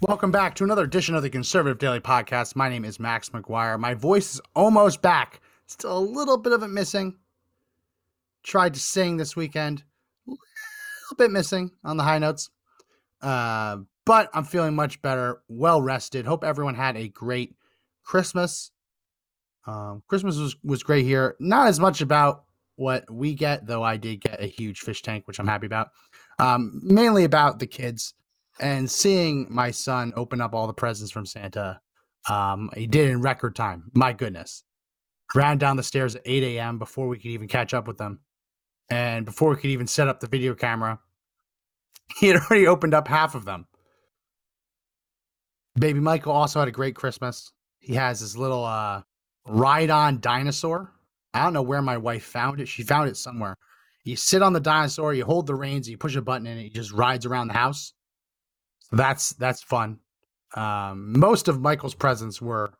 Welcome back to another edition of the Conservative Daily Podcast. My name is Max McGuire. My voice is almost back. Still a little bit of it missing. Tried to sing this weekend. A little bit missing on the high notes. Uh, but I'm feeling much better, well rested. Hope everyone had a great Christmas. Um, Christmas was, was great here. Not as much about what we get, though I did get a huge fish tank, which I'm happy about. Um, mainly about the kids and seeing my son open up all the presents from Santa, um, he did in record time. My goodness. Ran down the stairs at 8 a.m. before we could even catch up with them. And before we could even set up the video camera, he had already opened up half of them. Baby Michael also had a great Christmas. He has his little uh, ride on dinosaur. I don't know where my wife found it. She found it somewhere. You sit on the dinosaur, you hold the reins, you push a button, and it just rides around the house. That's that's fun. Um, most of Michael's presents were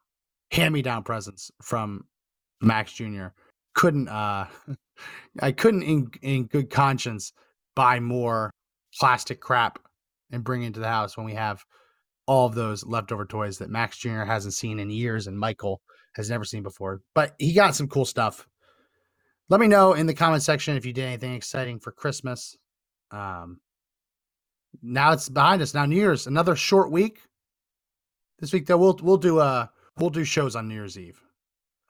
hand-me-down presents from Max Jr. Couldn't uh, I couldn't in in good conscience buy more plastic crap and bring into the house when we have all of those leftover toys that Max Jr. hasn't seen in years and Michael has never seen before. But he got some cool stuff. Let me know in the comment section if you did anything exciting for Christmas. Um, now it's behind us. Now New Year's, another short week. This week though, we'll we'll do uh we'll do shows on New Year's Eve.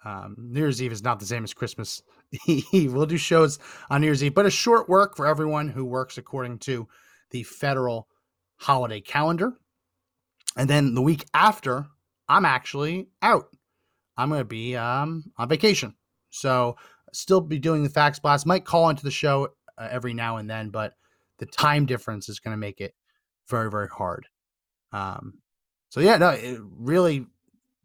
Um, New Year's Eve is not the same as Christmas Eve. We'll do shows on New Year's Eve, but a short work for everyone who works according to the federal holiday calendar. And then the week after, I'm actually out. I'm going to be um, on vacation. So still be doing the fax blast. Might call into the show uh, every now and then, but the time difference is going to make it very, very hard. Um, so yeah, no, it, really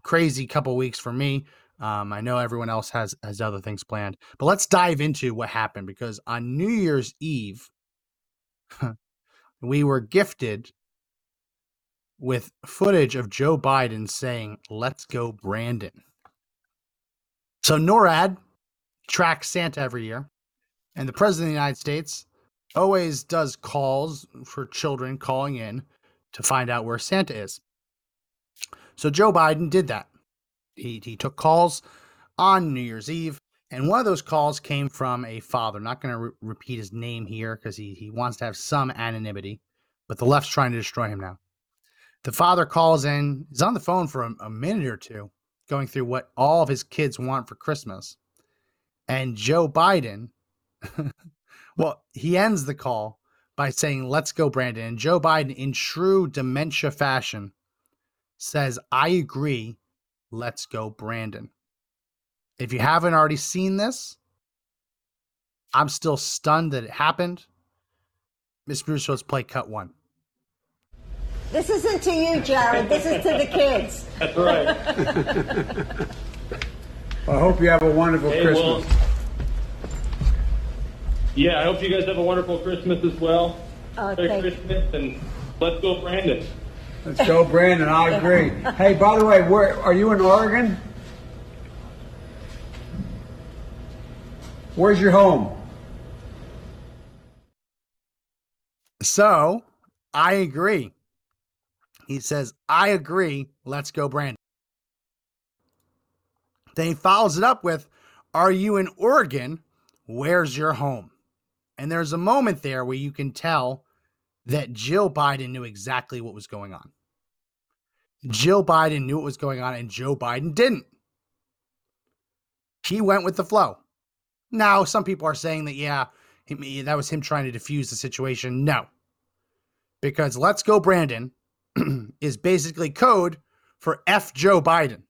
crazy couple weeks for me. Um, I know everyone else has has other things planned, but let's dive into what happened because on New Year's Eve, we were gifted with footage of Joe Biden saying, "Let's go, Brandon." So NORAD tracks Santa every year, and the president of the United States always does calls for children calling in to find out where Santa is. So Joe Biden did that. He he took calls on New Year's Eve, and one of those calls came from a father. Not going to re- repeat his name here because he he wants to have some anonymity, but the left's trying to destroy him now. The father calls in. He's on the phone for a, a minute or two, going through what all of his kids want for Christmas, and Joe Biden. well, he ends the call by saying, Let's go, Brandon. And Joe Biden, in true dementia fashion, says, I agree. Let's go, Brandon. If you haven't already seen this, I'm still stunned that it happened. Miss Bruce, let's play cut one. This isn't to you, Jared. This is to the kids. That's right. I hope you have a wonderful Hey, Christmas. well, yeah, I hope you guys have a wonderful Christmas as well. Oh, Merry Christmas and let's go, Brandon. Let's go, Brandon. I agree. Hey, by the way, where are you in Oregon? Where's your home? So I agree. He says, I agree. Let's go, Brandon. Then he follows it up with, Are you in Oregon? Where's your home? And there's a moment there where you can tell that Jill Biden knew exactly what was going on. Jill Biden knew what was going on, and Joe Biden didn't. He went with the flow. Now, some people are saying that, yeah, that was him trying to defuse the situation. No. Because let's go, Brandon is basically code for F Joe Biden.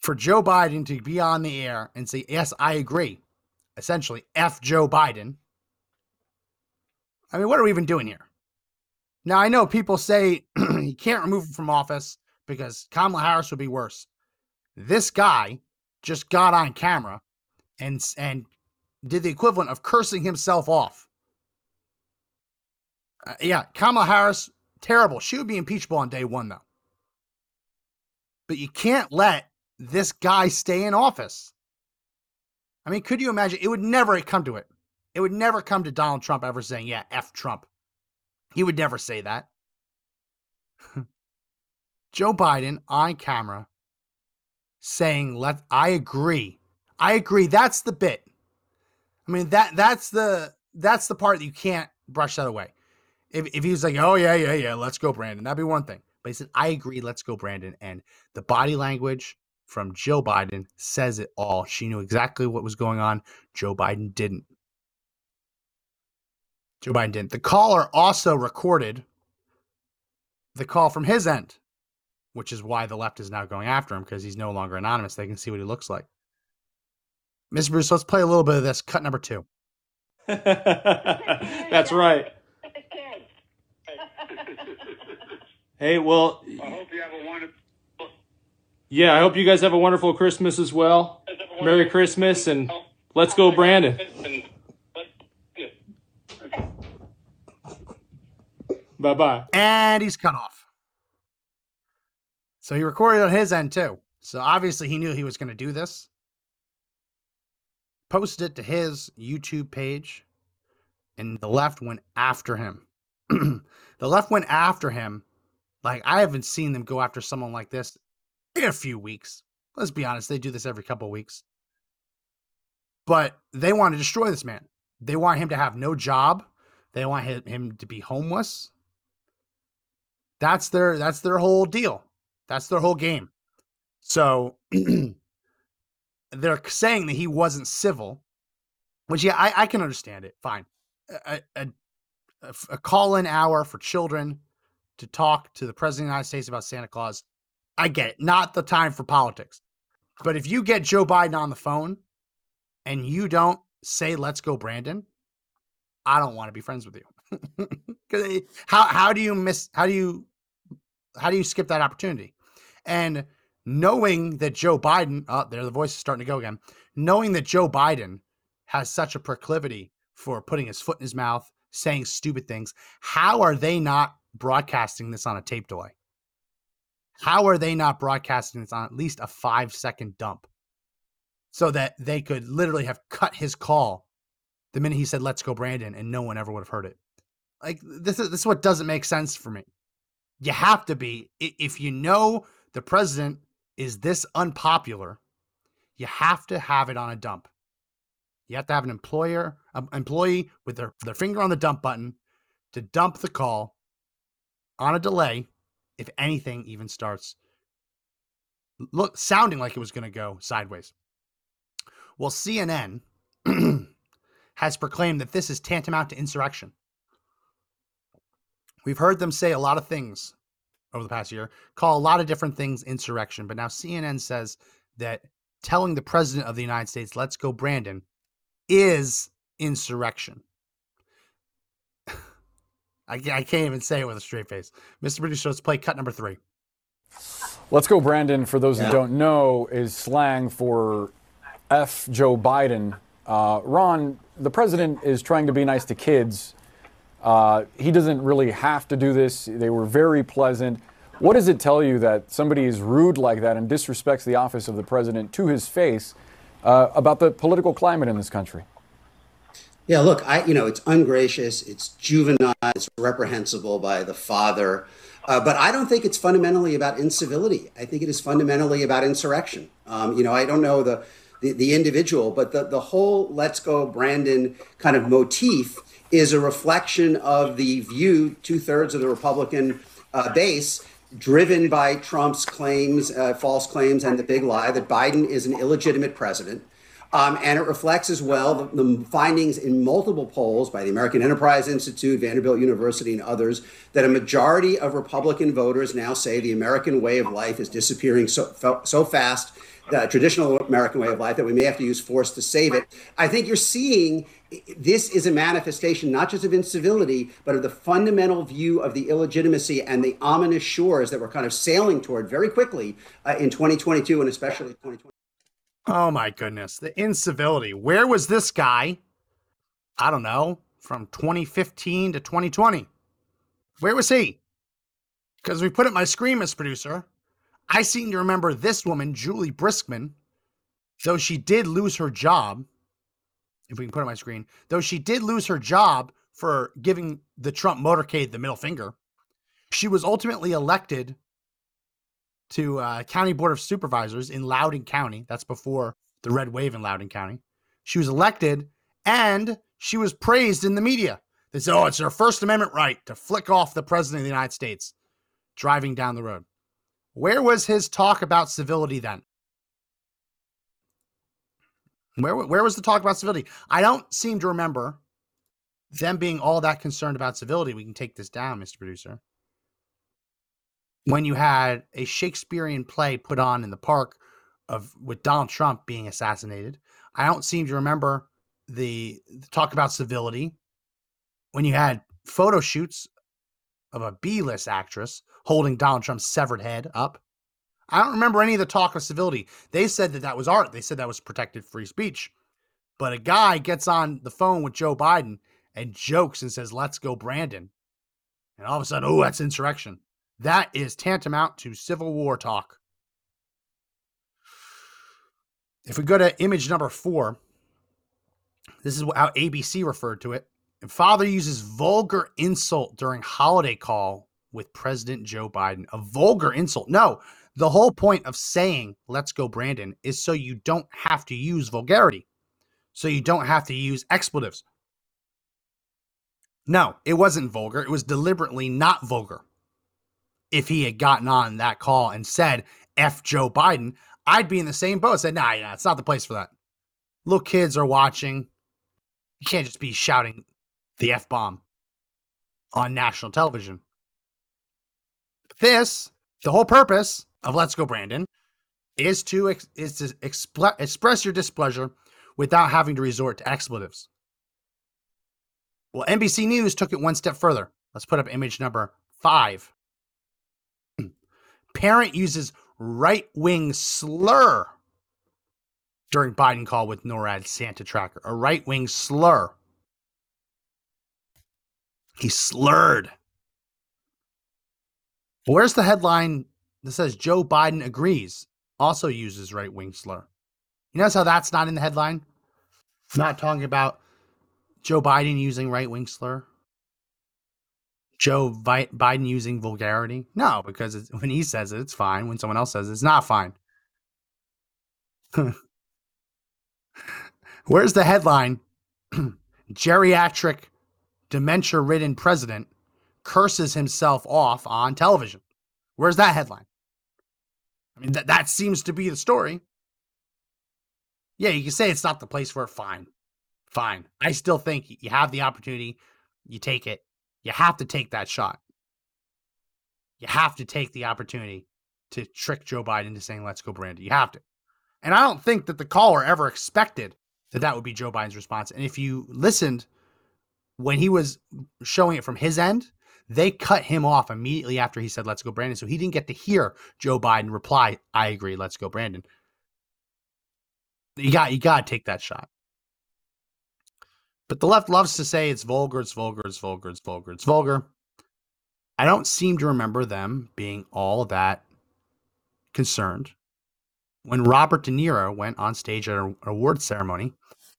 For Joe Biden to be on the air and say, yes, I agree. Essentially, F Joe Biden. I mean, what are we even doing here? Now, I know people say you can't remove him from office because Kamala Harris would be worse. This guy just got on camera and and did the equivalent of cursing himself off. Uh, yeah, Kamala Harris, terrible. She would be impeachable on day one, though. But you can't let this guy stay in office. I mean, could you imagine? It would never come to it. It would never come to Donald Trump ever saying, yeah, F Trump. He would never say that. Joe Biden on camera saying, let I agree. I agree. That's the bit. I mean, that that's the that's the part that you can't brush that away. If if he was like, oh yeah, yeah, yeah, let's go, Brandon, that'd be one thing. But he said, I agree, let's go, Brandon. And the body language from Joe Biden says it all. She knew exactly what was going on. Joe Biden didn't. Joe Biden didn't. The caller also recorded the call from his end, which is why the left is now going after him because he's no longer anonymous. They can see what he looks like. Mr. Bruce, let's play a little bit of this. Cut number two. That's right. Hey, well, I hope you have a wonderful. Yeah, I hope you guys have a wonderful Christmas as well. Merry Christmas and let's go, Brandon. Bye bye. And he's cut off. So he recorded on his end too. So obviously he knew he was going to do this. Posted it to his YouTube page, and the left went after him. the left went after him. Like I haven't seen them go after someone like this in a few weeks. Let's be honest, they do this every couple weeks. But they want to destroy this man. They want him to have no job. They want him, to be homeless. That's their that's their whole deal. That's their whole game. So they're saying that he wasn't civil, which yeah, I, I can understand it. Fine, a, a, a, a call-in hour for children to talk to the president of the United States about Santa Claus. I get it. Not the time for politics. But if you get Joe Biden on the phone and you don't say "Let's go, Brandon," I don't want to be friends with you. Eh, how how do you miss? How do you how do you skip that opportunity? And knowing that Joe Biden, oh, there the voice is starting to go again. Knowing that Joe Biden has such a proclivity for putting his foot in his mouth, saying stupid things, how are they not broadcasting this on a tape delay? How are they not broadcasting this on at least a five second dump so that they could literally have cut his call the minute he said, let's go, Brandon, and no one ever would have heard it? Like, this is, this is what doesn't make sense for me. You have to be, if you know the president is this unpopular, you have to have it on a dump. You have to have an employer, an employee with their, their finger on the dump button to dump the call on a delay if anything even starts look sounding like it was going to go sideways. Well, CNN has proclaimed that this is tantamount to insurrection. We've heard them say a lot of things over the past year, call a lot of different things insurrection, but now CNN says that telling the president of the United States, let's go, Brandon, is insurrection. I, I can't even say it with a straight face. Mr. Producer, let's play cut number three. Let's go, Brandon. For those yeah. who don't know, is slang for F Joe Biden. Uh, Ron, the president is trying to be nice to kids. Uh, he doesn't really have to do this. They were very pleasant. What does it tell you that somebody is rude like that and disrespects the office of the president to his face uh, about the political climate in this country? Yeah, look, I you know it's ungracious, it's juvenile, it's reprehensible by the father, uh, but I don't think it's fundamentally about incivility. I think it is fundamentally about insurrection. Um, you know, I don't know the, the the individual, but the the whole "Let's Go Brandon" kind of motif is a reflection of the view two thirds of the Republican uh, base driven by Trump's claims, uh, false claims, and the big lie that Biden is an illegitimate president um, and it reflects as well the, the, findings in multiple polls by the American Enterprise Institute, Vanderbilt University, and others that a majority of Republican voters now say the American way of life is disappearing so, so fast the traditional American way of life, that we may have to use force to save it. I think you're seeing this is a manifestation not just of incivility, but of the fundamental view of the illegitimacy and the ominous shores that we're kind of sailing toward very quickly uh, in 2022 and especially 2020. Oh my goodness. The incivility. Where was this guy? I don't know, from 2015 to 2020. Where was he? Because we put it my screen, Miss Producer. I seem to remember this woman, Juli Briskman, though she did lose her job. If we can put it on my screen, though she did lose her job for giving the Trump motorcade the middle finger, she was ultimately elected to uh, County Board of Supervisors in Loudoun County. That's before the red wave in Loudoun County. She was elected and she was praised in the media. They said, oh, it's her First Amendment right to flick off the President of the United States driving down the road. Where was his talk about civility then? Where, where was the talk about civility? I don't seem to remember them being all that concerned about civility. We can take this down, Mr. Producer when you had a Shakespearean play put on in the park of with Donald Trump being assassinated. I don't seem to remember the, the talk about civility when you had photo shoots of a B-list actress holding Donald Trump's severed head up. I don't remember any of the talk of civility. They said that that was art. They said that was protected free speech. But a guy gets on the phone with Joe Biden and jokes and says, "Let's go, Brandon." And all of a sudden, oh, that's insurrection. That is tantamount to Civil War talk. If we go to image number four, this is how ABC referred to it. Father uses vulgar insult during holiday call with President Joe Biden. A vulgar insult. No, the whole point of saying, let's go, Brandon, is so you don't have to use vulgarity, so you don't have to use expletives. No, it wasn't vulgar. It was deliberately not vulgar if he had gotten on that call and said F Joe Biden, I'd be in the same boat. Said, nah, yeah, it's not the place for that. Little kids are watching. You can't just be shouting the F bomb on national television. This, the whole purpose of Let's Go Brandon, is to is to express your displeasure without having to resort to expletives. Well, NBC News took it one step further. Let's put up image number five. Parent uses right wing slur during Biden call with NORAD Santa tracker. A right wing slur. He slurred. Where's the headline that says Joe Biden agrees? Also uses right wing slur. You notice how that's not in the headline? Not talking about Joe Biden using right wing slur. Joe Biden using vulgarity? No, because when he says it, it's fine. When someone else says it, it's not fine. Where's the headline? Geriatric, dementia ridden president curses himself off on television. Where's that headline? I mean, that, that seems to be the story. Yeah, you can say it's not the place for it. Fine. Fine. I still think you have the opportunity, you take it. You have to take that shot. You have to take the opportunity to trick Joe Biden into saying, let's go, Brandon. You have to. And I don't think that the caller ever expected that that would be Joe Biden's response. And if you listened when he was showing it from his end, they cut him off immediately after he said, let's go, Brandon. So he didn't get to hear Joe Biden reply, I agree, let's go, Brandon. You got you got to take that shot. But the left loves to say it's vulgar, it's vulgar, it's vulgar, it's vulgar, it's vulgar. I don't seem to remember them being all that concerned when Robert De Niro went on stage at an award ceremony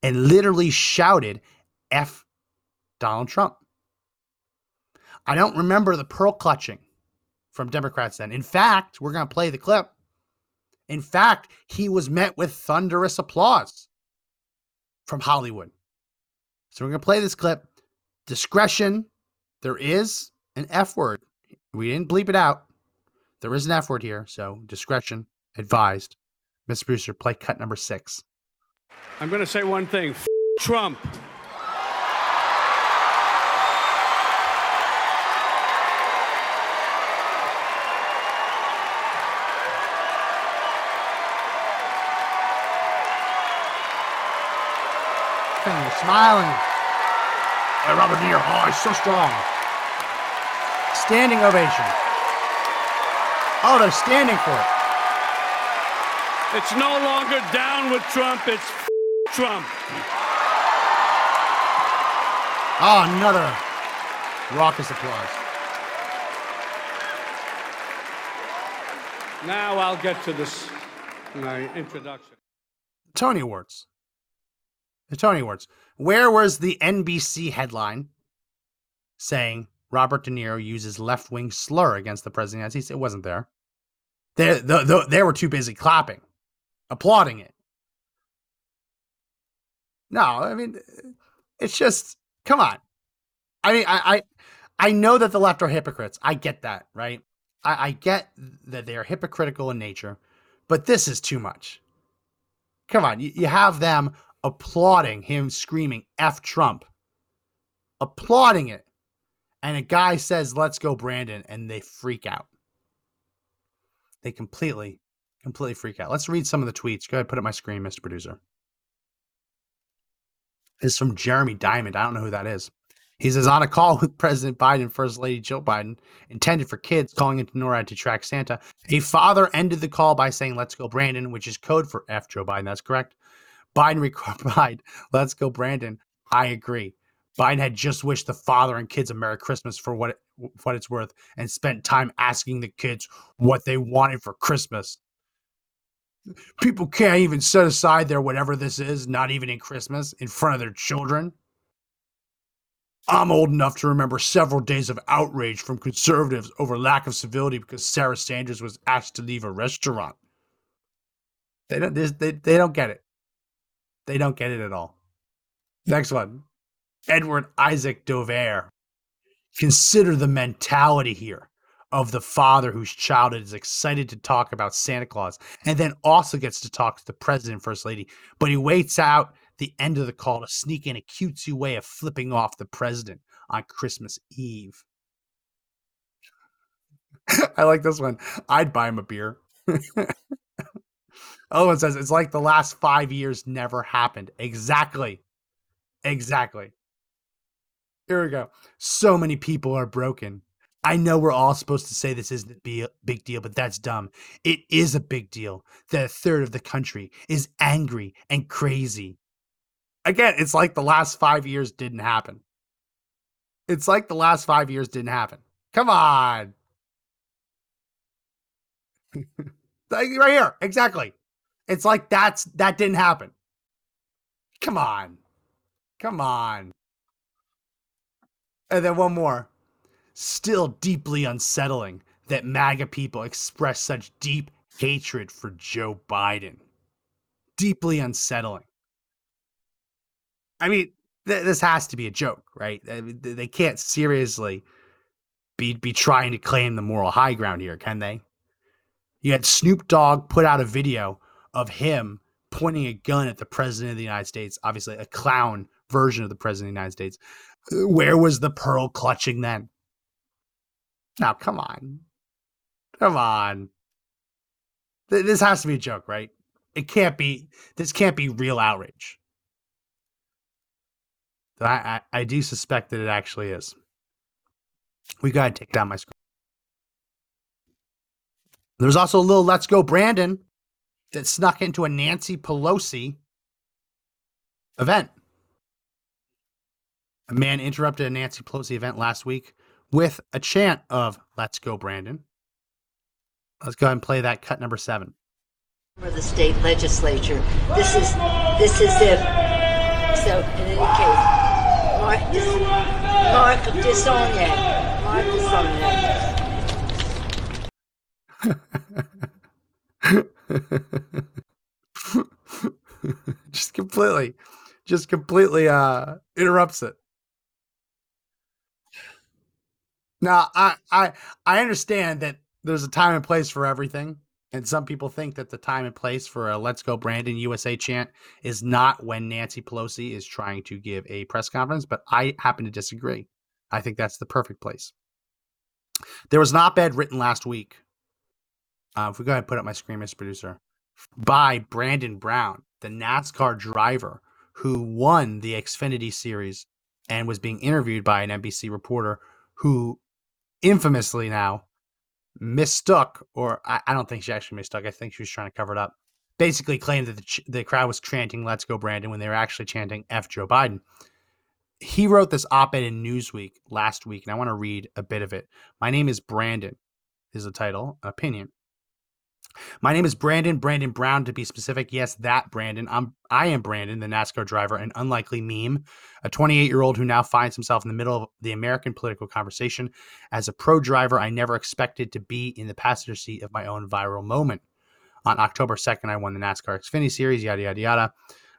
and literally shouted F Donald Trump. I don't remember the pearl clutching from Democrats then. In fact, we're going to play the clip. In fact, he was met with thunderous applause from Hollywood. So we're going to play this clip. Discretion. There is an F word. We didn't bleep it out. There is an F word here. So discretion advised. Mr. Brewster, play cut number six. I'm going to say one thing F- Trump. Smiling. Hey, Robert De Niro, oh, he's so strong. Standing ovation. Oh, they're standing for it. It's no longer down with Trump, it's Trump. Oh, another raucous applause. Now I'll get to this my introduction. Tony Awards. The Tony Awards. Where was the NBC headline saying Robert De Niro uses left wing slur against the president? It wasn't there. They, the, the, they were too busy clapping, applauding it. No, I mean, it's just, come on. I mean, I, I, I know that the left are hypocrites. I get that, right? I, I get that they are hypocritical in nature, but this is too much. Come on, you, you have them applauding him screaming F Trump, applauding it. And a guy says, Let's go, Brandon, and they freak out. They completely, completely freak out. Let's read some of the tweets. Go ahead, put up my screen, Mr. Producer. This is from Jeremy Diamond. I don't know who that is. He says, on a call with President Biden, First Lady Jill Biden, intended for kids calling into NORAD to track Santa, a father ended the call by saying, Let's go, Brandon, which is code for F Joe Biden. That's correct. Biden replied, Let's go, Brandon. I agree. Biden had just wished the father and kids a Merry Christmas for what, it, what it's worth and spent time asking the kids what they wanted for Christmas. People can't even set aside their whatever this is, not even in Christmas, in front of their children. I'm old enough to remember several days of outrage from conservatives over lack of civility because Sarah Sanders was asked to leave a restaurant. They don't they, they don't get it. They don't get it at all. Next one. Edward Isaac Dovere. Consider the mentality here of the father whose child is excited to talk about Santa Claus and then also gets to talk to the president first lady, but he waits out the end of the call to sneak in a cutesy way of flipping off the president on Christmas Eve. I like this one. I'd buy him a beer. One says it's like the last five years never happened. Exactly. Exactly. Here we go. So many people are broken. I know we're all supposed to say this isn't a big deal, but that's dumb. It is a big deal that a third of the country is angry and crazy. Again, it's like the last five years didn't happen. It's like the last five years didn't happen. Come on. right here. Exactly. It's like that's that didn't happen. Come on. Come on. And then one more. Still deeply unsettling that MAGA people express such deep hatred for Joe Biden. Deeply unsettling. I mean, th- this has to be a joke, right? They can't seriously be be trying to claim the moral high ground here, can they? You had Snoop Dogg put out a video of him pointing a gun at the president of the United States, obviously a clown version of the president of the United States. Where was the pearl clutching then? Now, come on. Come on. This has to be a joke, right? It can't be, this can't be real outrage. I, I, I do suspect that it actually is. We got to take down my screen. There's also a little Let's Go Brandon that snuck into a Nancy Pelosi event. A man interrupted a Nancy Pelosi event last week with a chant of Let's Go Brandon. Let's go ahead and play that cut number seven. For the state legislature. This is this is if so in any case Mark, Mark DeSaulnier. Mark DeSaulnier. just completely, just completely uh interrupts it. Now, I I I understand that there's a time and place for everything. And some people think that the time and place for a Let's Go Brandon USA chant is not when Nancy Pelosi is trying to give a press conference, but I happen to disagree. I think that's the perfect place. There was an op ed written last week. Uh, if we go ahead and put up my screen, Mr. Producer, by Brandon Brown, the NASCAR driver who won the Xfinity series and was being interviewed by an NBC reporter who infamously now mistook, or I, I don't think she actually mistook. I think she was trying to cover it up. Basically, claimed that the, ch- the crowd was chanting "Let's go, Brandon" when they were actually chanting "F Joe Biden." He wrote this op-ed in Newsweek last week, and I want to read a bit of it. My name is Brandon, is the title, opinion. My name is Brandon, Brandon Brown to be specific. Yes, that Brandon. I'm I am Brandon, the NASCAR driver, an unlikely meme, a 28-year-old who now finds himself in the middle of the American political conversation. As a pro driver, I never expected to be in the passenger seat of my own viral moment. On October 2nd, I won the NASCAR Xfinity Series, yada yada yada.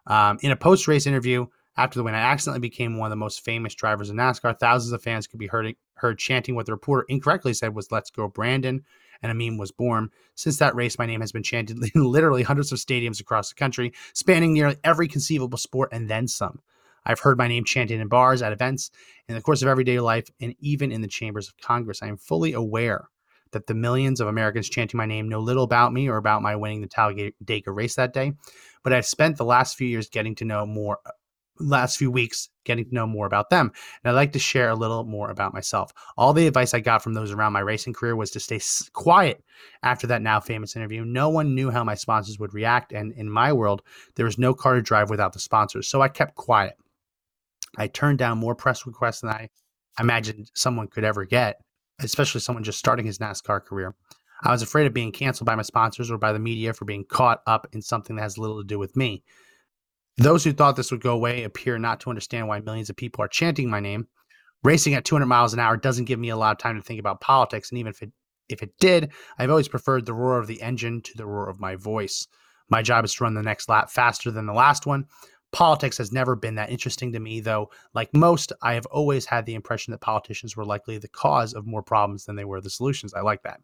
Um, in a post-race interview after the win, I accidentally became one of the most famous drivers in NASCAR. Thousands of fans could be heard, heard chanting what the reporter incorrectly said was "Let's go, Brandon." And a meme was born. Since that race, my name has been chanted in literally hundreds of stadiums across the country, spanning nearly every conceivable sport and then some. I've heard my name chanted in bars, at events, in the course of everyday life, and even in the chambers of Congress. I am fully aware that the millions of Americans chanting my name know little about me or about my winning the Talladega race that day, but I've spent the last few years getting to know more last few weeks getting to know more about them. And I'd like to share a little more about myself. All the advice I got from those around my racing career was to stay quiet after that now famous interview. No one knew how my sponsors would react. And in my world, there was no car to drive without the sponsors. So I kept quiet. I turned down more press requests than I imagined someone could ever get, especially someone just starting his NASCAR career. I was afraid of being canceled by my sponsors or by the media for being caught up in something that has little to do with me. Those who thought this would go away appear not to understand why millions of people are chanting my name. Racing at 200 miles an hour doesn't give me a lot of time to think about politics, and even if it if it did, I've always preferred the roar of the engine to the roar of my voice. My job is to run the next lap faster than the last one. Politics has never been that interesting to me, though, like most, I have always had the impression that politicians were likely the cause of more problems than they were the solutions. I like that.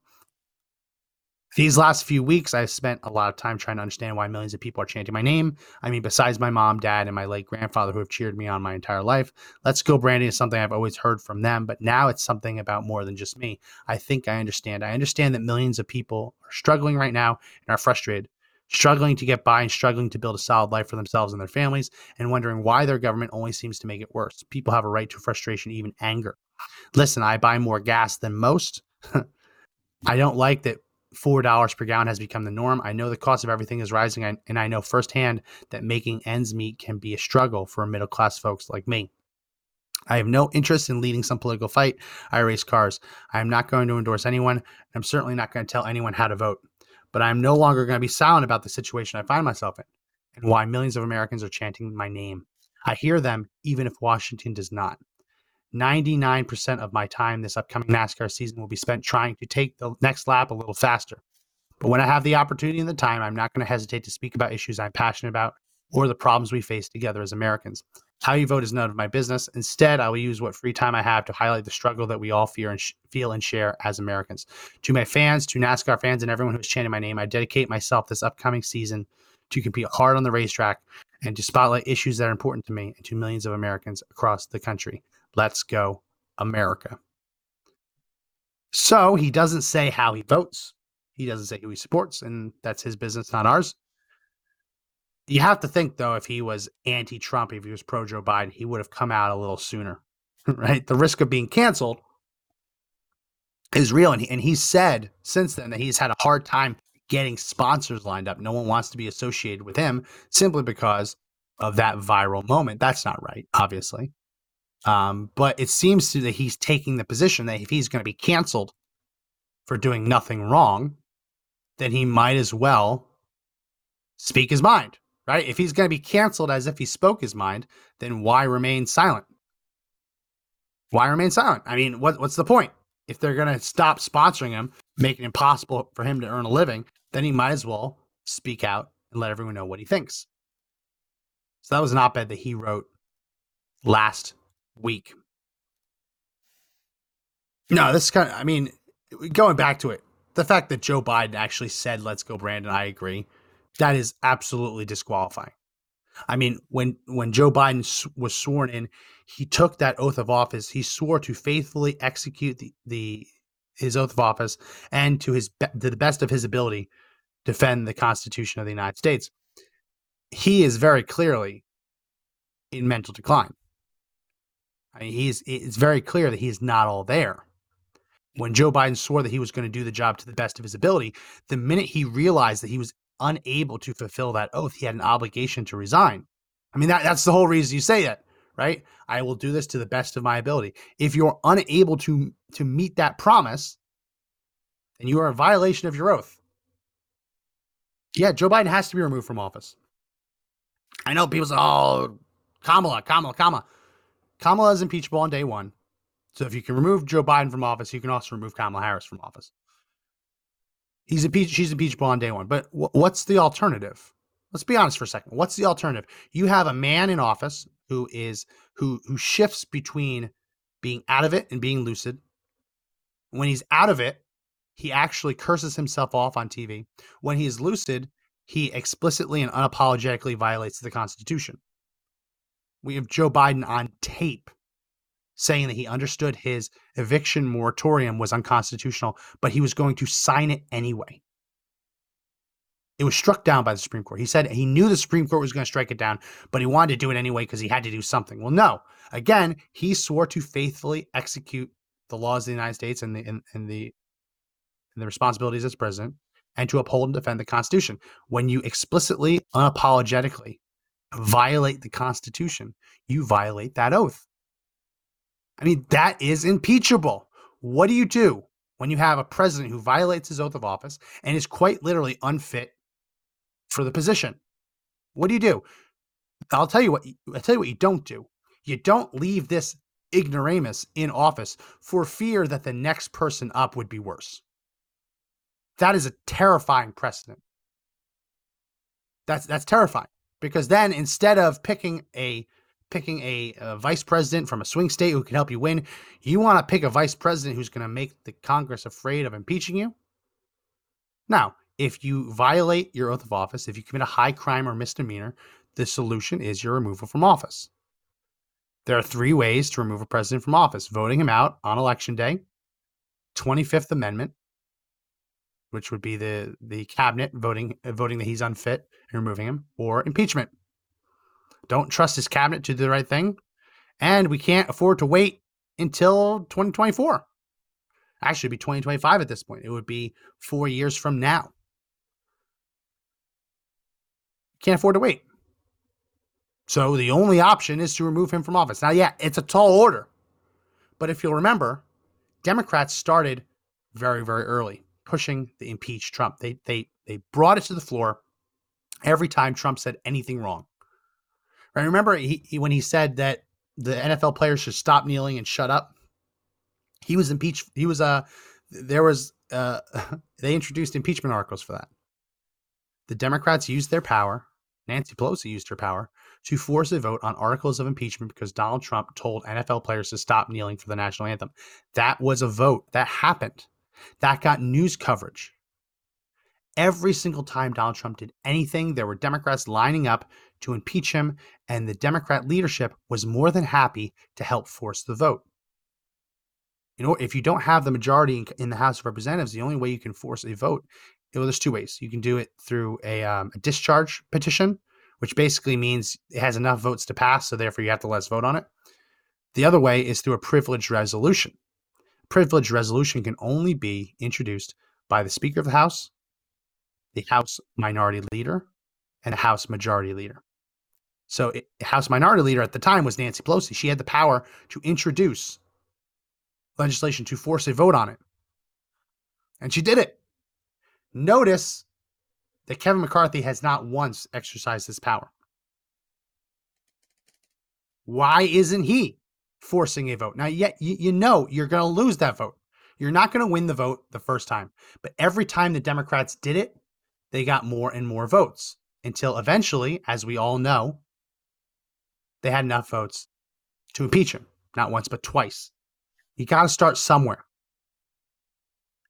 These last few weeks, I've spent a lot of time trying to understand why millions of people are chanting my name. I mean, besides my mom, dad, and my late grandfather who have cheered me on my entire life, Let's Go Brandon is something I've always heard from them, but now it's something about more than just me. I think I understand. I understand that millions of people are struggling right now and are frustrated, struggling to get by and struggling to build a solid life for themselves and their families, and wondering why their government only seems to make it worse. People have a right to frustration, even anger. Listen, I buy more gas than most. I don't like that $4 per gallon has become the norm. I know the cost of everything is rising, and I know firsthand that making ends meet can be a struggle for middle class folks like me. I have no interest in leading some political fight. I race cars. I am not going to endorse anyone. I'm certainly not going to tell anyone how to vote. But I am no longer going to be silent about the situation I find myself in and why millions of Americans are chanting my name. I hear them even if Washington does not. 99% of my time this upcoming NASCAR season will be spent trying to take the next lap a little faster. But when I have the opportunity and the time, I'm not going to hesitate to speak about issues I'm passionate about or the problems we face together as Americans. How you vote is none of my business. Instead, I will use what free time I have to highlight the struggle that we all fear and sh- feel and share as Americans. To my fans, to NASCAR fans, and everyone who's chanting my name, I dedicate myself this upcoming season to compete hard on the racetrack and to spotlight issues that are important to me and to millions of Americans across the country. Let's go, America. So he doesn't say how he votes. He doesn't say who he supports, and that's his business, not ours. You have to think, though, if he was anti Trump, if he was pro Joe Biden, he would have come out a little sooner, right? The risk of being canceled is real. And he, and he said since then that he's had a hard time getting sponsors lined up. No one wants to be associated with him simply because of that viral moment. That's not right, obviously. Um, but it seems to that he's taking the position that if he's going to be canceled for doing nothing wrong, then he might as well speak his mind, right? If he's going to be canceled as if he spoke his mind, then why remain silent? Why remain silent? I mean, what, what's the point? If they're going to stop sponsoring him, make it impossible for him to earn a living, then he might as well speak out and let everyone know what he thinks. So that was an op ed that he wrote last week. No, this is kind of, I mean, going back to it, the fact that Joe Biden actually said, let's go, Brandon, I agree. That is absolutely disqualifying. I mean, when when Joe Biden was sworn in, he took that oath of office. He swore to faithfully execute the, the his oath of office and to his to the best of his ability defend the Constitution of the United States. He is very clearly in mental decline. I mean, he's it's very clear that he's not all there. When Joe Biden swore that he was going to do the job to the best of his ability, the minute he realized that he was unable to fulfill that oath, he had an obligation to resign. I mean, that, that's the whole reason you say that, right? I will do this to the best of my ability. If you're unable to to meet that promise, then you are in violation of your oath. Yeah, Joe Biden has to be removed from office. I know people say, "Oh, Kamala, Kamala, Kamala." Kamala is impeachable on day one. So if you can remove Joe Biden from office, you can also remove Kamala Harris from office. He's impeached. She's impeachable on day one. But what's the alternative? Let's be honest for a second. What's the alternative? You have a man in office who is who who shifts between being out of it and being lucid. When he's out of it, he actually curses himself off on TV. When he is lucid, he explicitly and unapologetically violates the Constitution. We have Joe Biden on tape saying that he understood his eviction moratorium was unconstitutional, but he was going to sign it anyway. It was struck down by the Supreme Court. He said he knew the Supreme Court was going to strike it down, but he wanted to do it anyway because he had to do something. Well, no. Again, he swore to faithfully execute the laws of the United States and the and, and the and the responsibilities as president and to uphold and defend the Constitution. When you explicitly, unapologetically violate the Constitution, you violate that oath. I mean, that is impeachable. What do you do when you have a president who violates his oath of office and is quite literally unfit for the position? What do you do? I'll tell you what. I'll tell you what you don't do. You don't leave this ignoramus in office for fear that the next person up would be worse. That is a terrifying precedent. That's that's terrifying because then instead of picking a picking a, a, vice president from a swing state who can help you win, you want to pick a vice president who's going to make the Congress afraid of impeaching you. Now, if you violate your oath of office, if you commit a high crime or misdemeanor, the solution is your removal from office. There are three ways to remove a president from office voting him out on election day, 25th Amendment, which would be the the cabinet voting uh, voting that he's unfit and removing him, or impeachment. Don't trust his cabinet to do the right thing, and we can't afford to wait until 2024. Actually, be 2025 at this point. It would be four years from now. Can't afford to wait. So the only option is to remove him from office. Now, yeah, it's a tall order. But if you'll remember, Democrats started very, very early pushing the impeach Trump. They they they brought it to the floor every time Trump said anything wrong. Right? Remember he, he, when he said that the NFL players should stop kneeling and shut up. He was impeached. He was uh there was uh they introduced impeachment articles for that. The Democrats used their power. Nancy Pelosi used her power to force a vote on articles of impeachment because Donald Trump told NFL players to stop kneeling for the national anthem. That was a vote that happened that got news coverage. Every single time Donald Trump did anything, there were Democrats lining up to impeach him, and the Democrat leadership was more than happy to help force the vote. You know, if you don't have the majority in the House of Representatives, the only way you can force a vote, well, there's two ways. You can do it through a, um, a discharge petition, which basically means it has enough votes to pass, so therefore you have to let us vote on it. The other way is through a privileged resolution privilege resolution can only be introduced by the Speaker of the House, the House Minority Leader, and the House Majority Leader. So, it, House Minority Leader at the time was Nancy Pelosi. She had the power to introduce legislation to force a vote on it. And she did it. Notice that Kevin McCarthy has not once exercised his power. Why isn't he? Forcing a vote. Now, yet you, you know you're going to lose that vote. You're not going to win the vote the first time. But every time the Democrats did it, they got more and more votes until eventually, as we all know, they had enough votes to impeach him. Not once, but twice. You got to start somewhere.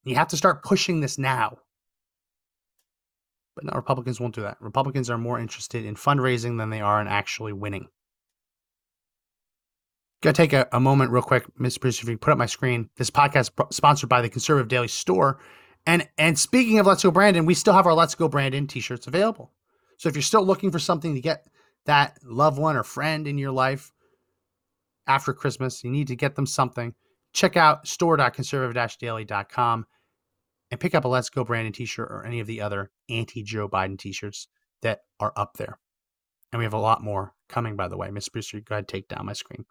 You have to start pushing this now. But no, Republicans won't do that. Republicans are more interested in fundraising than they are in actually winning. Gotta take a, a moment real quick, Mr. Producer, if you put up my screen. This podcast sponsored by the Conservative Daily Store. And and speaking of Let's Go Brandon, we still have our Let's Go Brandon t-shirts available. So if you're still looking for something to get that loved one or friend in your life after Christmas. You need to get them something. Check out store.conservative-daily.com and pick up a Let's Go Brandon t-shirt or any of the other anti-Joe Biden t-shirts that are up there. And we have a lot more coming, by the way. Miss Brewster, go ahead take down my screen.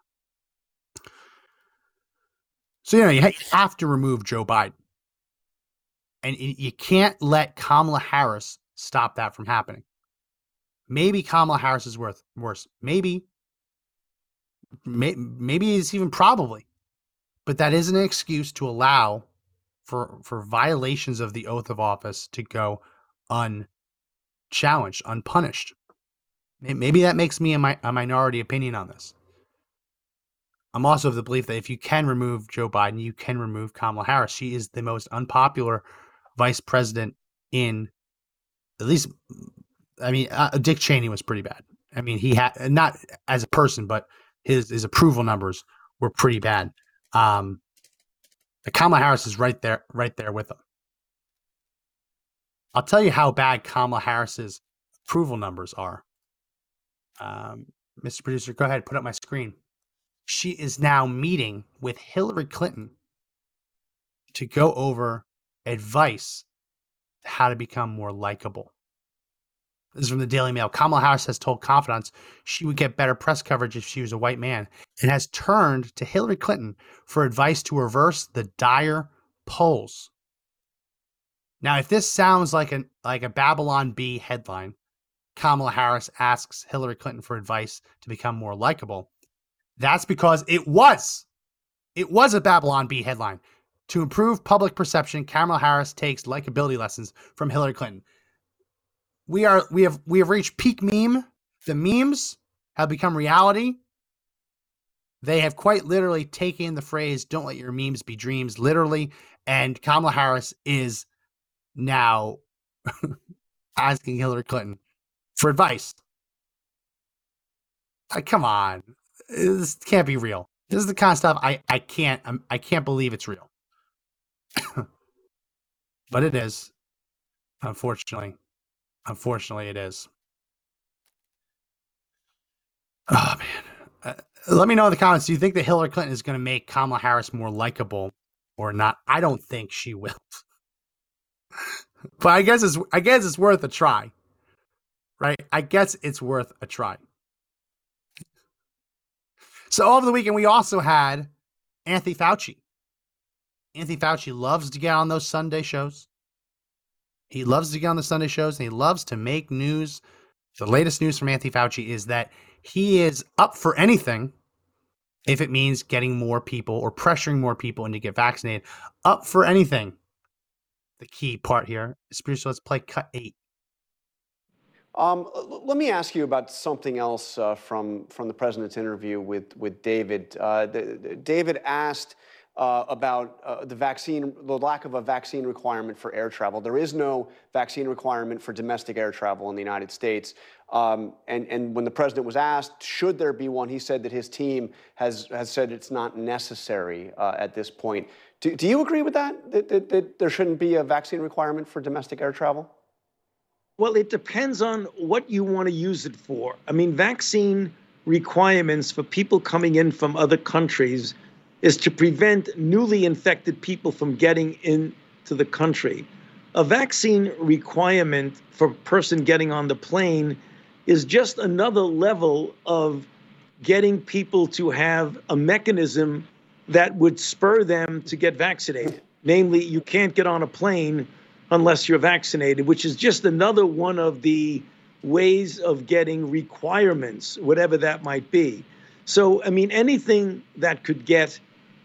So, you know, you have to remove Joe Biden. And you can't let Kamala Harris stop that from happening. Maybe Kamala Harris is worth worse. Maybe. May, maybe it's even probably. But that isn't an excuse to allow for for violations of the oath of office to go unchallenged, unpunished. Maybe that makes me a, mi- a minority opinion on this. I'm also of the belief that if you can remove Joe Biden, you can remove Kamala Harris. She is the most unpopular vice president in at least I mean uh, Dick Cheney was pretty bad. I mean he had not as a person but his his approval numbers were pretty bad. Um Kamala Harris is right there right there with him. I'll tell you how bad Kamala Harris's approval numbers are. Um, Mr. Producer, go ahead, put up my screen. She is now meeting with Hillary Clinton to go over advice how to become more likable. This is from the Daily Mail. Kamala Harris has told confidants she would get better press coverage if she was a white man and has turned to Hillary Clinton for advice to reverse the dire polls. Now, if this sounds like an like a Babylon Bee headline, Kamala Harris asks Hillary Clinton for advice to become more likable. That's because it was. It was a Babylon Bee headline. To improve public perception, Kamala Harris takes likability lessons from Hillary Clinton. We are we have we have reached peak meme. The memes have become reality. They have quite literally taken the phrase "Don't let your memes be dreams" literally, and Kamala Harris is now asking Hillary Clinton for advice. I, come on, this can't be real. This is the kind of stuff I I can't I'm, I can't believe it's real. but it is, unfortunately. Unfortunately, it is. Oh man. Uh, let me know in the comments. Do you think that Hillary Clinton is going to make Kamala Harris more likable or not? I don't think she will. but I guess it's I guess it's worth a try. Right? I guess it's worth a try. So over the weekend we also had Anthony Fauci. Anthony Fauci loves to get on those Sunday shows. He loves to get on the Sunday shows and he loves to make news. The latest news from Anthony Fauci is that he is up for anything if it means getting more people or pressuring more people into get vaccinated. Up for anything. The key part here is spiritual. Let's play cut eight. Um, let me ask you about something else uh, from from the president's interview with with David. Uh, the, David asked uh, about uh, the vaccine, the lack of a vaccine requirement for air travel. There is no vaccine requirement for domestic air travel in the United States. Um, and, and when the president was asked, should there be one, he said that his team has, has said it's not necessary uh, at this point. Do, do you agree with that? That, that? that there shouldn't be a vaccine requirement for domestic air travel? Well, it depends on what you want to use it for. I mean, vaccine requirements for people coming in from other countries is to prevent newly infected people from getting into the country. A vaccine requirement for a person getting on the plane is just another level of getting people to have a mechanism that would spur them to get vaccinated. Namely, you can't get on a plane unless you're vaccinated, which is just another one of the ways of getting requirements, whatever that might be. So, I mean, anything that could get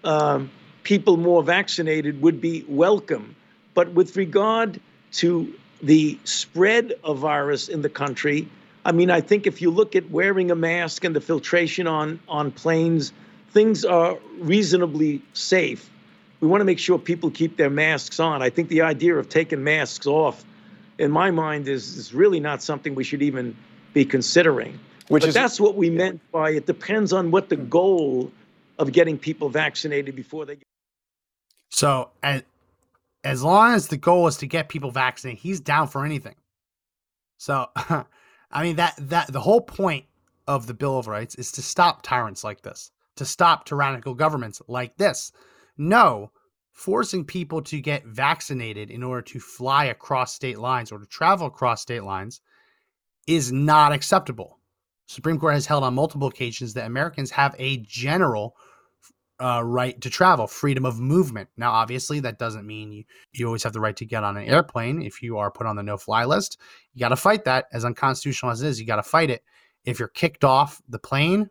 um, people more vaccinated would be welcome. But with regard to the spread of virus in the country, I mean, I think if you look at wearing a mask and the filtration on, on planes, things are reasonably safe. We want to make sure people keep their masks on. I think the idea of taking masks off, in my mind, is, is really not something we should even be considering. Which but is, that's what we meant by it depends on what the goal of getting people vaccinated before they get. So, as, as long as the goal is to get people vaccinated, he's down for anything. So, I mean that that the whole point of the Bill of Rights is to stop tyrants like this, to stop tyrannical governments like this. No, forcing people to get vaccinated in order to fly across state lines or to travel across state lines is not acceptable. Supreme Court has held on multiple occasions that Americans have a general uh, right to travel, freedom of movement. Now, obviously, that doesn't mean you, you always have the right to get on an airplane if you are put on the no fly list. You got to fight that. As unconstitutional as it is, you got to fight it. If you're kicked off the plane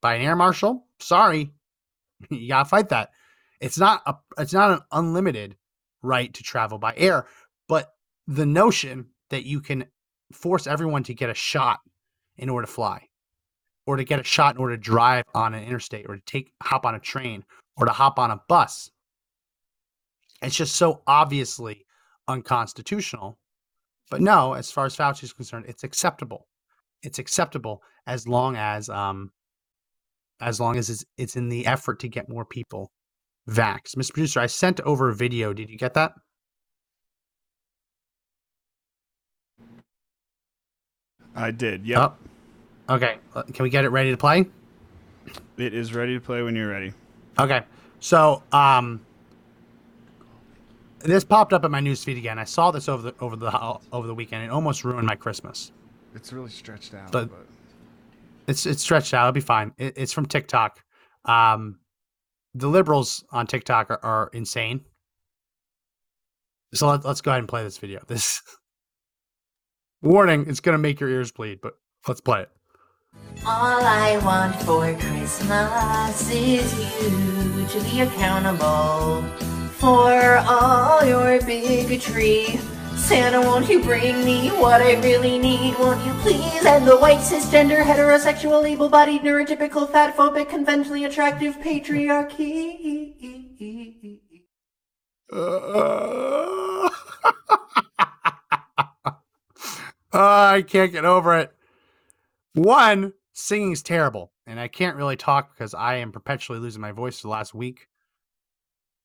by an air marshal, sorry, you got to fight that. It's not a it's not an unlimited right to travel by air, but the notion that you can force everyone to get a shot in order to fly or to get a shot in order to drive on an interstate or to take hop on a train or to hop on a bus. It's just so obviously unconstitutional. But no, as far as Fauci is concerned, it's acceptable. It's acceptable as long as um as long as it's, it's in the effort to get more people vax. Mr. Producer, I sent over a video. Did you get that? I did. Yep. Oh, okay. Uh, Can we get it ready to play? It is ready to play when you're ready. Okay. So, um, this popped up in my news feed again. I saw this over the over the over the weekend. It almost ruined my Christmas. It's really stretched out. But it's it's stretched out. It'll be fine. It, it's from TikTok. Um, the liberals on TikTok are, are insane. So let, let's go ahead and play this video. This warning: it's gonna make your ears bleed, but let's play it. All I want for Christmas is you to be accountable for all your bigotry. Santa, won't you bring me what I really need? Won't you please end the white, cisgender, heterosexual, able bodied, neurotypical, fatphobic, conventionally attractive patriarchy? Uh, I can't get over it. One, singing's terrible, and I can't really talk because I am perpetually losing my voice for the last week.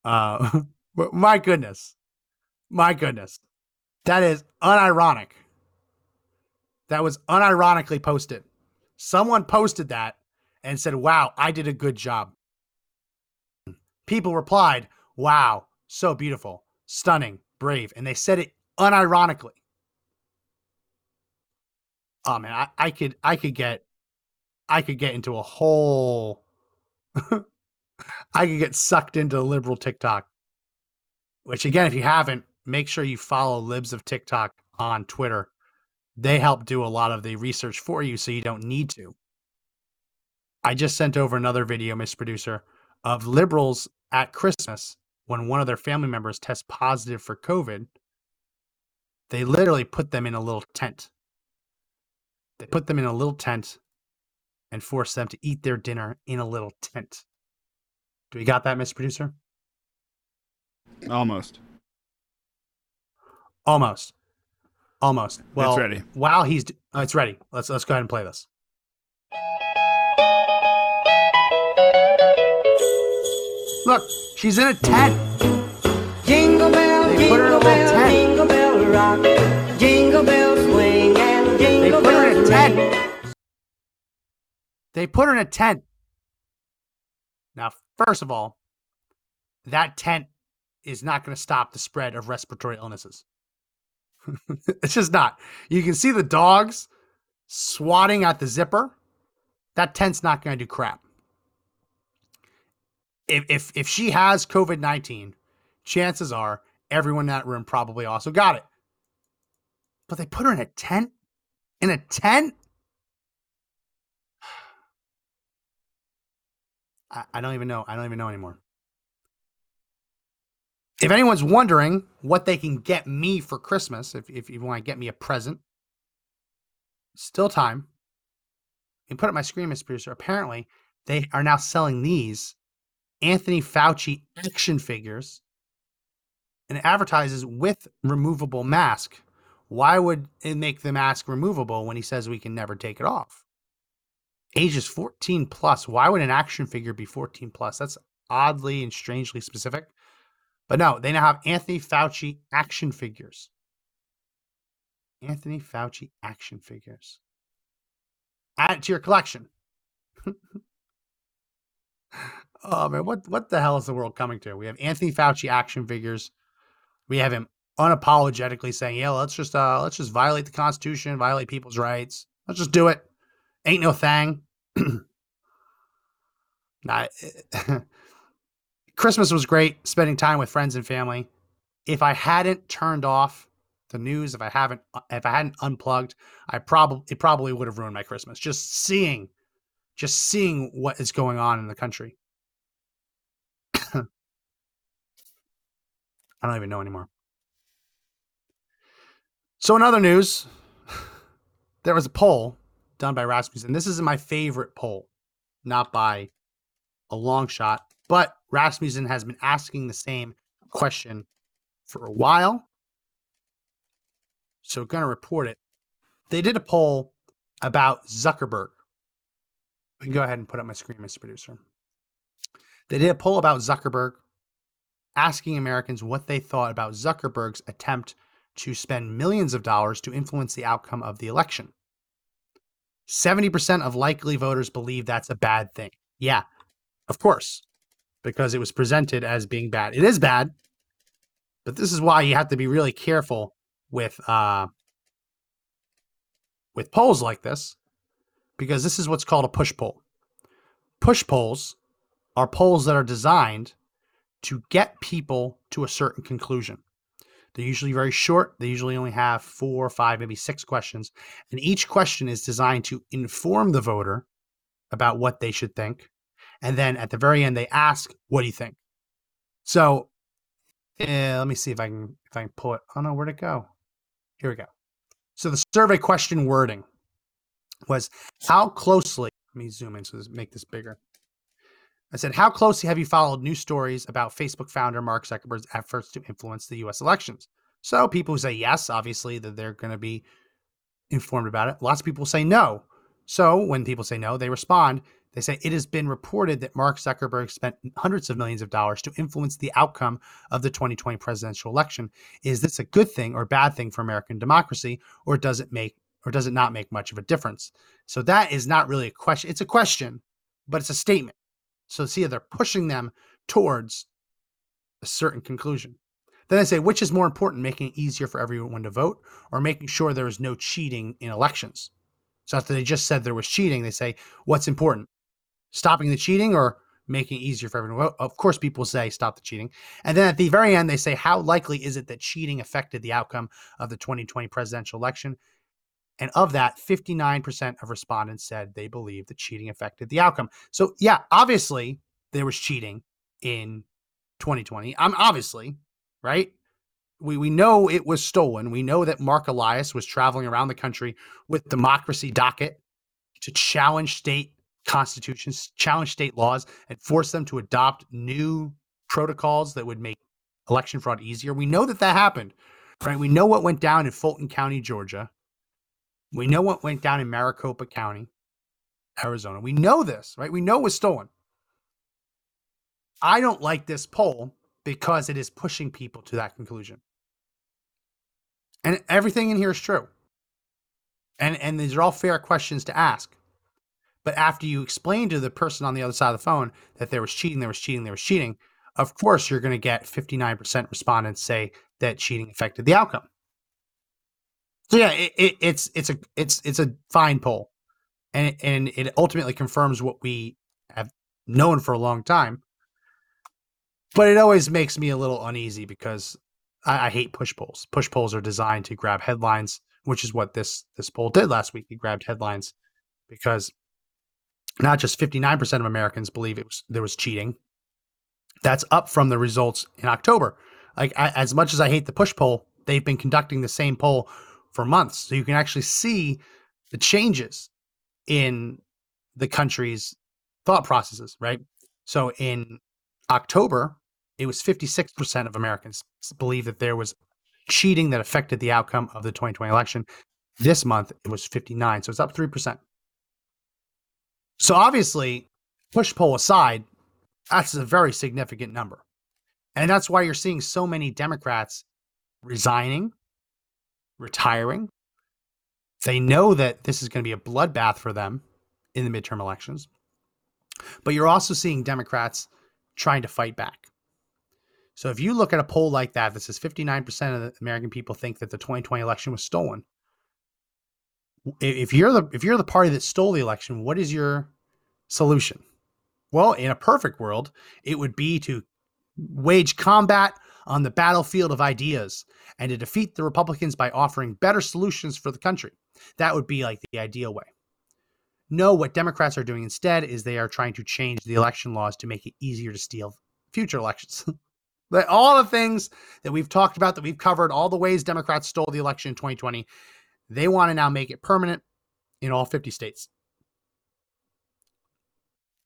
Uh, my goodness, my goodness, that is unironic. That was unironically posted. Someone posted that and said, "Wow, I did a good job." People replied, "Wow, so beautiful, stunning, brave," and they said it unironically. Oh man, I, I could I could get I could get into a whole I could get sucked into liberal TikTok. Which again, if you haven't, make sure you follow Libs of TikTok on Twitter. They help do a lot of the research for you so you don't need to. I just sent over another video, Miss Producer, of liberals at Christmas when one of their family members tests positive for COVID. They literally put them in a little tent. They put them in a little tent and force them to eat their dinner in a little tent. Do we got that, Miss Producer? Almost. Almost. Almost. Well, it's ready. While he's oh, it's ready. Let's let's go ahead and play this. Look, she's in a tent. Jingle bell, They put her in a jingle bell, tent. jingle bell rock, jingle bell swing, and They jingle put her in a tent. ring. They put her in a tent. Now, first of all, that tent is not going to stop the spread of respiratory illnesses. it's just not. You can see the dogs swatting at the zipper. That tent's not going to do crap. If if if she has COVID nineteen, chances are everyone in that room probably also got it. But they put her in a tent. In a tent. I, I don't even know. I don't even know anymore. If anyone's wondering what they can get me for Christmas, if, if you want to get me a present, still time. You can put up my screen, Mr. Producer. Apparently, they are now selling these Anthony Fauci action figures and advertises with removable mask. Why would it make the mask removable when he says we can never take it off? Ages 14 plus. Why would an action figure be 14 plus? That's oddly and strangely specific. But no, they now have Anthony Fauci action figures. Anthony Fauci action figures. Add it to your collection. oh man, what what the hell is the world coming to? We have Anthony Fauci action figures. We have him unapologetically saying, "Yeah, let's just uh let's just violate the Constitution, violate people's rights. Let's just do it. Ain't no thing." nah, Christmas was great, spending time with friends and family. If I hadn't turned off the news, if I haven't if I hadn't unplugged, I probably it probably would have ruined my Christmas. Just seeing just seeing what is going on in the country. I don't even know anymore. So, in other news, there was a poll done by Rasmussen. This is my favorite poll, not by a long shot, but Rasmussen has been asking the same question for a while. So, going to report it. They did a poll about Zuckerberg. We can go ahead and put up my screen, Mr. Producer. They did a poll about Zuckerberg, asking Americans what they thought about Zuckerberg's attempt to spend millions of dollars to influence the outcome of the election. 70% of likely voters believe that's a bad thing. Yeah, of course, because it was presented as being bad. It is bad, but this is why you have to be really careful with uh, with polls like this, because this is what's called a push poll. Push polls are polls that are designed to get people to a certain conclusion. They're usually very short. They usually only have four, five, maybe six questions. And each question is designed to inform the voter about what they should think. And then at the very end, they ask, "What do you think?" So, eh, let me see if I can if I can pull it. Oh no, where'd it go? Here we go. So the survey question wording was, "How closely?" Let me zoom in so this make this bigger. I said, How closely have you followed news stories about Facebook founder Mark Zuckerberg's efforts to influence the US elections? So people who say yes, obviously, that they're going to be informed about it. Lots of people say no. So when people say no, they respond. They say it has been reported that Mark Zuckerberg spent hundreds of millions of dollars to influence the outcome of the 2020 presidential election. Is this a good thing or bad thing for American democracy, or does it make or does it not make much of a difference? So that is not really a question. It's a question, but it's a statement. So see, they're pushing them towards a certain conclusion. Then they say, which is more important, making it easier for everyone to vote or making sure there is no cheating in elections? So after they just said there was cheating, they say, what's important? Stopping the cheating or making it easier for everyone vote? Of course, people say stop the cheating. And then at the very end, they say, how likely is it that cheating affected the outcome of the 2020 presidential election? And of that, 59% of respondents said they believe that cheating affected the outcome. So, yeah, obviously there was cheating in 2020. I'm um, obviously, right? We, we know it was stolen. We know that Mark Elias was traveling around the country with democracy docket to challenge state constitutions, challenge state laws, and force them to adopt new protocols that would make election fraud easier. We know that that happened, right? We know what went down in Fulton County, Georgia. We know what went down in Maricopa County, Arizona. We know this, right? We know it was stolen. I don't like this poll because it is pushing people to that conclusion. And everything in here is true. And and these are all fair questions to ask. But after you explain to the person on the other side of the phone that there was cheating, there was cheating, there was cheating, of course you're going to get 59% respondents say that cheating affected the outcome. So yeah, it, it, it's it's a it's it's a fine poll, and and it ultimately confirms what we have known for a long time. But it always makes me a little uneasy because I, I hate push polls. Push polls are designed to grab headlines, which is what this this poll did last week. It grabbed headlines because not just 59% of Americans believe it was there was cheating. That's up from the results in October. Like I, as much as I hate the push poll, they've been conducting the same poll for months. So you can actually see the changes in the country's thought processes, right? So in October, it was 56% of Americans believe that there was cheating that affected the outcome of the 2020 election. This month, it was 59. So it's up 3%. So obviously, push poll aside, that's a very significant number. And that's why you're seeing so many Democrats resigning retiring, They know that this is going to be a bloodbath for them in the midterm elections. But you're also seeing Democrats trying to fight back. So if you look at a poll like that that says 59% of the American people think that the 2020 election was stolen, if you're the if you're the party that stole the election, what is your solution? Well, in a perfect world, it would be to wage combat on the battlefield of ideas and to defeat the Republicans by offering better solutions for the country. That would be like the ideal way. No, what Democrats are doing instead is they are trying to change the election laws to make it easier to steal future elections. all the things that we've talked about, that we've covered, all the ways Democrats stole the election in 2020, they want to now make it permanent in all 50 states.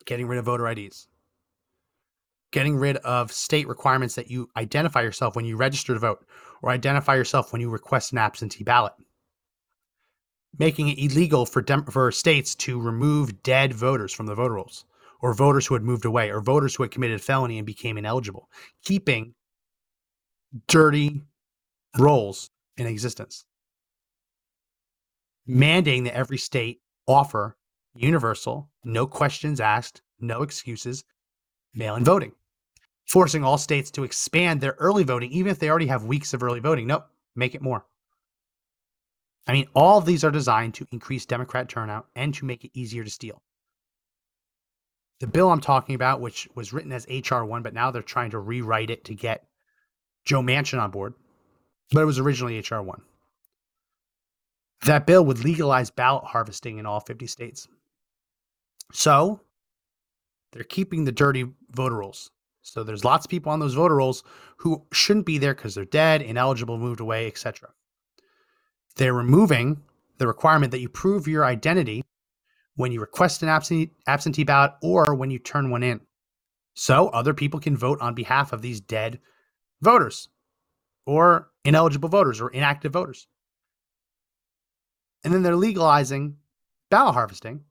Getting rid of voter IDs. Getting rid of state requirements that you identify yourself when you register to vote or identify yourself when you request an absentee ballot. Making it illegal for, dem- for states to remove dead voters from the voter rolls or voters who had moved away or voters who had committed a felony and became ineligible. Keeping dirty rolls in existence Mm. mandating that every state offer universal, no questions asked, no excuses, mail in voting, forcing all states to expand their early voting, even if they already have weeks of early voting. Nope, make it more. I mean, all of these are designed to increase Democrat turnout and to make it easier to steal. The bill I'm talking about, which was written as H.R. 1, but now they're trying to rewrite it to get Joe Manchin on board, but it was originally H.R. 1. That bill would legalize ballot harvesting in all 50 states. So they're keeping the dirty voter rolls. So there's lots of people on those voter rolls who shouldn't be there because they're dead, ineligible, moved away, etc. They're removing the requirement that you prove your identity when you request an absentee, absentee ballot or when you turn one in. So other people can vote on behalf of these dead voters or ineligible voters or inactive voters. And then they're legalizing ballot harvesting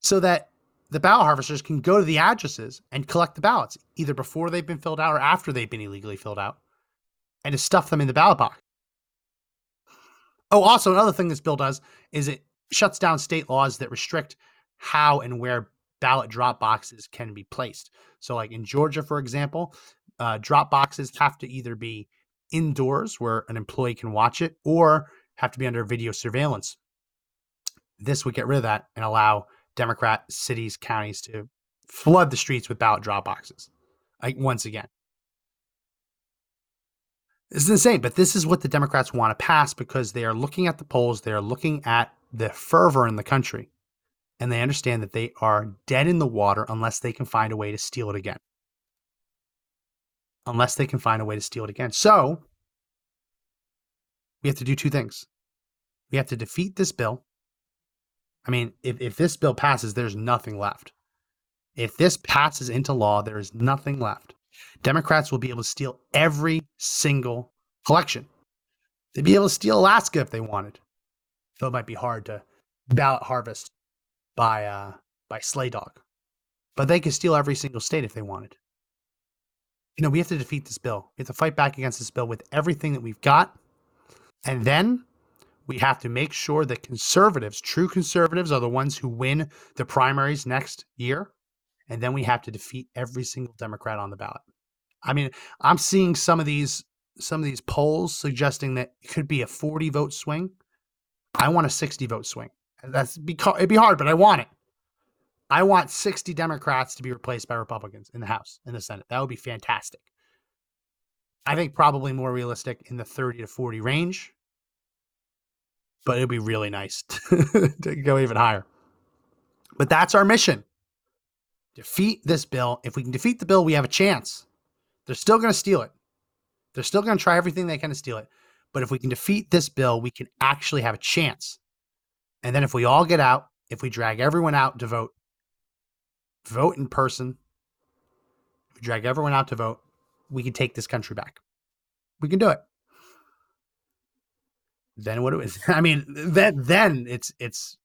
so that the ballot harvesters can go to the addresses and collect the ballots, either before they've been filled out or after they've been illegally filled out, and to stuff them in the ballot box. Oh, also, another thing this bill does is it shuts down state laws that restrict how and where ballot drop boxes can be placed. So, like in Georgia, for example, uh, drop boxes have to either be indoors where an employee can watch it or have to be under video surveillance. This would get rid of that and allow Democrat cities, counties to flood the streets with ballot drop boxes. Like once again. This is insane, but this is what the Democrats want to pass because they are looking at the polls, they are looking at the fervor in the country, and they understand that they are dead in the water unless they can find a way to steal it again. Unless they can find a way to steal it again. So, we have to do two things. We have to defeat this bill. I mean, if, if this bill passes, there's nothing left. If this passes into law, there is nothing left. Democrats will be able to steal every single election. They'd be able to steal Alaska if they wanted. Though it might be hard to ballot harvest by uh, by sleigh dog. But they could steal every single state if they wanted. You know, we have to defeat this bill. We have to fight back against this bill with everything that we've got and then we have to make sure that conservatives, true conservatives, are the ones who win the primaries next year. And then we have to defeat every single Democrat on the ballot. I mean, I'm seeing some of these some of these polls suggesting that it could be a 40 vote swing. I want a 60 vote swing. That's because it'd be hard, but I want it. I want 60 Democrats to be replaced by Republicans in the House, in the Senate. That would be fantastic. I think probably more realistic in the 30 to 40 range. But it'd be really nice to go even higher. But that's our mission. Defeat this bill. If we can defeat the bill, we have a chance. They're still going to steal it. They're still going to try everything they can to steal it. But if we can defeat this bill, we can actually have a chance. And then if we all get out, if we drag everyone out to vote, vote in person, if we drag everyone out to vote, we can take this country back. We can do it. Then what I mean, then then it's it's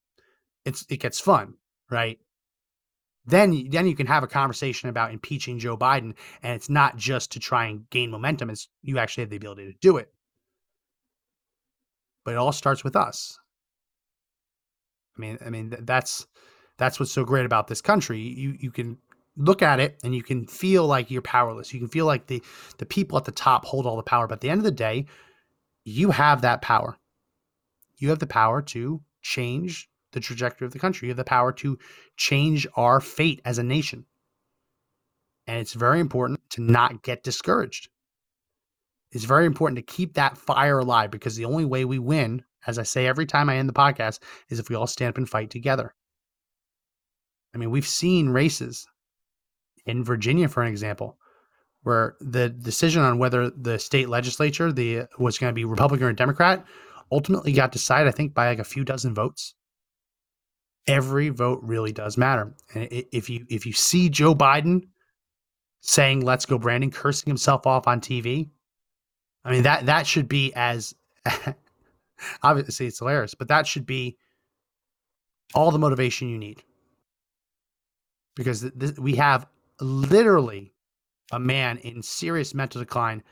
it's it gets fun, right? Then then you can have a conversation about impeaching Joe Biden, and it's not just to try and gain momentum; it's you actually have the ability to do it. But it all starts with us. I mean, I mean that's that's what's so great about this country. You you can look at it and you can feel like you're powerless. You can feel like the the people at the top hold all the power, but at the end of the day, you have that power. You have the power to change the trajectory of the country. You have the power to change our fate as a nation. And it's very important to not get discouraged. It's very important to keep that fire alive because the only way we win, as I say every time I end the podcast, is if we all stand up and fight together. I mean, we've seen races in Virginia, for an example, where the decision on whether the state legislature the was going to be Republican or Democrat ultimately got decided, I think, by like a few dozen votes. Every vote really does matter, and if you if you see Joe Biden saying "Let's go, Brandon," cursing himself off on TV, I mean that that should be as obviously it's hilarious, but that should be all the motivation you need because th- we have literally a man in serious mental decline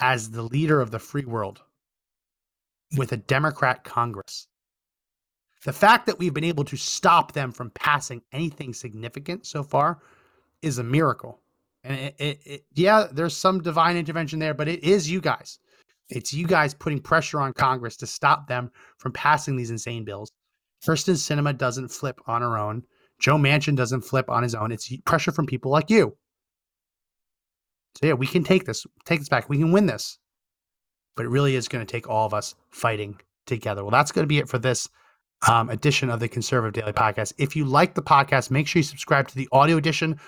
as the leader of the free world with a Democrat Congress. The fact that we've been able to stop them from passing anything significant so far is a miracle. And it, it, it, yeah, there's some divine intervention there, but it is you guys. It's you guys putting pressure on Congress to stop them from passing these insane bills. Kyrsten Sinema doesn't flip on her own. Joe Manchin doesn't flip on his own. It's pressure from people like you. So yeah, we can take this, take this back. We can win this. But it really is going to take all of us fighting together. Well, that's going to be it for this um, edition of the Conservative Daily Podcast. If you like the podcast, make sure you subscribe to the audio edition.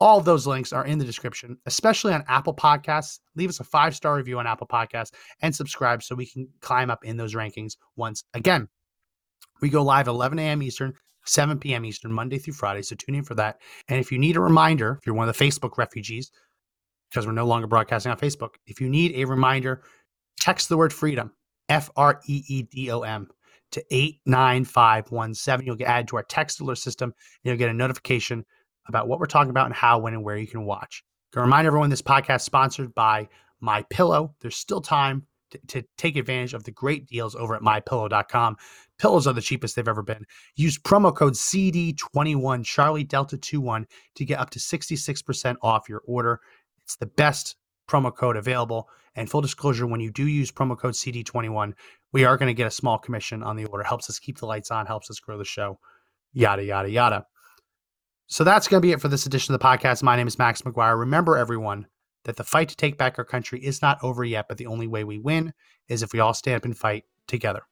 All those links are in the description, especially on Apple Podcasts. Leave us a five star review on Apple Podcasts and subscribe so we can climb up in those rankings once again. We go live 11 a.m. Eastern, 7 p.m. Eastern, Monday through Friday. So tune in for that. And if you need a reminder, if you're one of the Facebook refugees, because we're no longer broadcasting on Facebook, if you need a reminder, text the word freedom, F R E E D O M, to 89517. You'll get added to our text alert system and you'll get a notification about what we're talking about and how, when, and where you can watch. I remind everyone this podcast is sponsored by My Pillow. There's still time to, take advantage of the great deals over at mypillow.com. Pillows are the cheapest they've ever been. Use promo code CD21 Charlie Delta 21 to get up to 66% off your order. It's the best promo code available. And full disclosure, when you do use promo code CD21, we are going to get a small commission on the order. Helps us keep the lights on, helps us grow the show, yada, yada, yada. So that's going to be it for this edition of the podcast. My name is Max McGuire. Remember, everyone, that the fight to take back our country is not over yet, but the only way we win is if we all stand up and fight together.